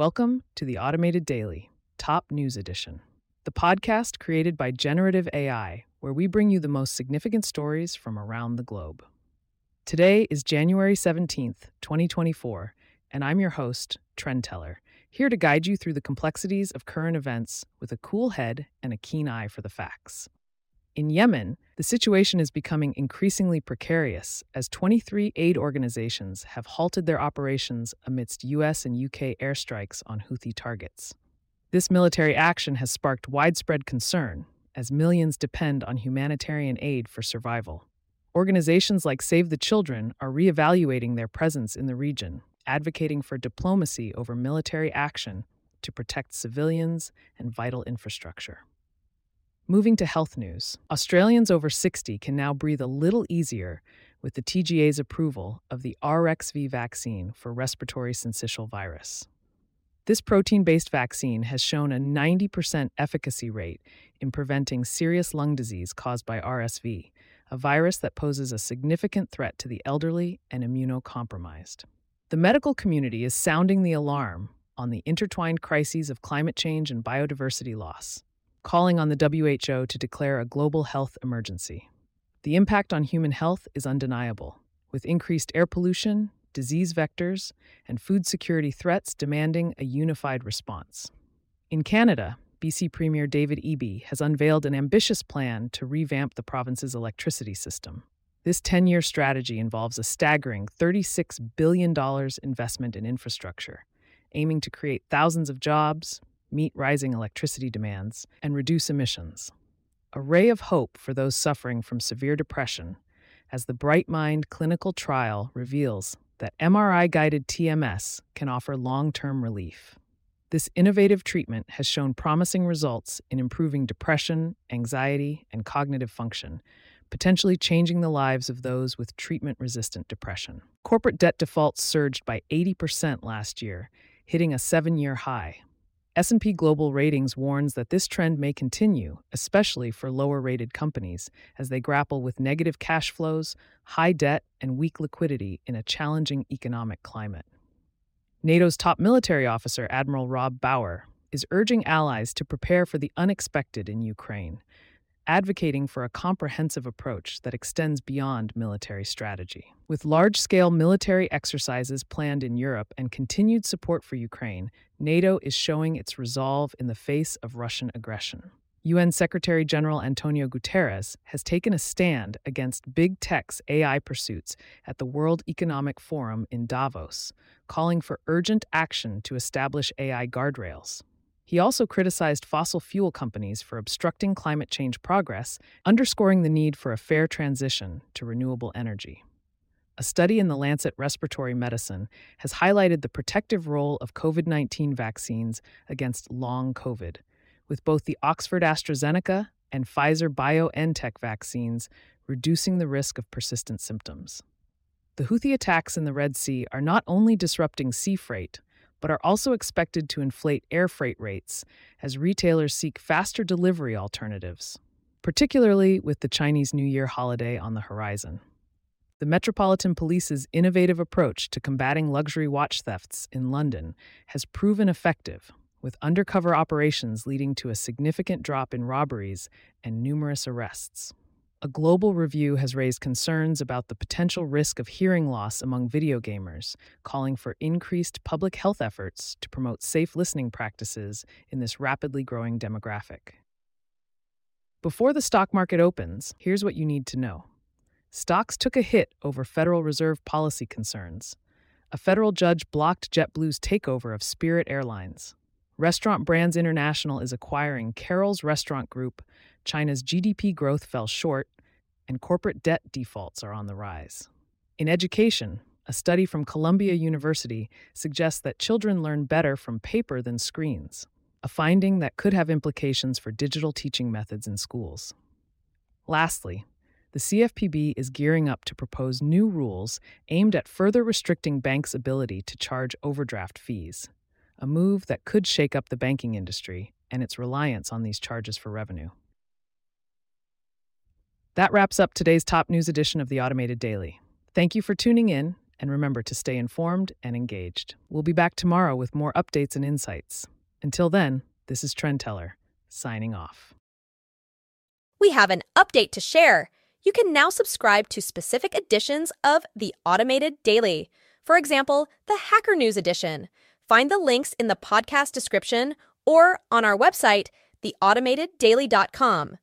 Welcome to the Automated Daily, Top News Edition, the podcast created by Generative AI, where we bring you the most significant stories from around the globe. Today is January 17th, 2024, and I'm your host, Trendteller, here to guide you through the complexities of current events with a cool head and a keen eye for the facts. In Yemen, the situation is becoming increasingly precarious as 23 aid organizations have halted their operations amidst US and UK airstrikes on Houthi targets. This military action has sparked widespread concern as millions depend on humanitarian aid for survival. Organizations like Save the Children are reevaluating their presence in the region, advocating for diplomacy over military action to protect civilians and vital infrastructure. Moving to health news, Australians over 60 can now breathe a little easier with the TGA's approval of the RSV vaccine for respiratory syncytial virus. This protein based vaccine has shown a 90% efficacy rate in preventing serious lung disease caused by RSV, a virus that poses a significant threat to the elderly and immunocompromised. The medical community is sounding the alarm on the intertwined crises of climate change and biodiversity loss calling on the WHO to declare a global health emergency. The impact on human health is undeniable, with increased air pollution, disease vectors, and food security threats demanding a unified response. In Canada, BC Premier David Eby has unveiled an ambitious plan to revamp the province's electricity system. This 10 year strategy involves a staggering $36 billion investment in infrastructure, aiming to create thousands of jobs, meet rising electricity demands, and reduce emissions. A ray of hope for those suffering from severe depression, as the Bright Mind clinical trial reveals that MRI guided TMS can offer long term relief. This innovative treatment has shown promising results in improving depression, anxiety, and cognitive function, potentially changing the lives of those with treatment resistant depression. Corporate debt defaults surged by 80% last year, hitting a seven year high, S&P Global Ratings warns that this trend may continue, especially for lower-rated companies, as they grapple with negative cash flows, high debt, and weak liquidity in a challenging economic climate. NATO's top military officer, Admiral Rob Bauer, is urging allies to prepare for the unexpected in Ukraine, advocating for a comprehensive approach that extends beyond military strategy. With large scale military exercises planned in Europe and continued support for Ukraine, NATO is showing its resolve in the face of Russian aggression. UN Secretary General Antonio Guterres has taken a stand against big tech's AI pursuits at the World Economic Forum in Davos, calling for urgent action to establish AI guardrails. He also criticized fossil fuel companies for obstructing climate change progress, underscoring the need for a fair transition to renewable energy. A study in the Lancet Respiratory Medicine has highlighted the protective role of COVID 19 vaccines against long COVID, with both the Oxford AstraZeneca and Pfizer BioNTech vaccines reducing the risk of persistent symptoms. The Houthi attacks in the Red Sea are not only disrupting sea freight, but are also expected to inflate air freight rates as retailers seek faster delivery alternatives, particularly with the Chinese New Year holiday on the horizon. The Metropolitan Police's innovative approach to combating luxury watch thefts in London has proven effective, with undercover operations leading to a significant drop in robberies and numerous arrests. A global review has raised concerns about the potential risk of hearing loss among video gamers, calling for increased public health efforts to promote safe listening practices in this rapidly growing demographic. Before the stock market opens, here's what you need to know. Stocks took a hit over Federal Reserve policy concerns. A federal judge blocked JetBlue's takeover of Spirit Airlines. Restaurant Brands International is acquiring Carrols Restaurant Group, China's GDP growth fell short, and corporate debt defaults are on the rise. In education, a study from Columbia University suggests that children learn better from paper than screens, a finding that could have implications for digital teaching methods in schools. Lastly, the CFPB is gearing up to propose new rules aimed at further restricting banks' ability to charge overdraft fees, a move that could shake up the banking industry and its reliance on these charges for revenue. That wraps up today's top news edition of the Automated Daily. Thank you for tuning in, And remember to stay informed and engaged. We'll be back tomorrow with more updates and insights. Until then, this is Trendteller, signing off. We have an update to share. You can now subscribe to specific editions of the Automated Daily. For example, the Hacker News edition. Find the links in the podcast description or on our website, theautomateddaily.com.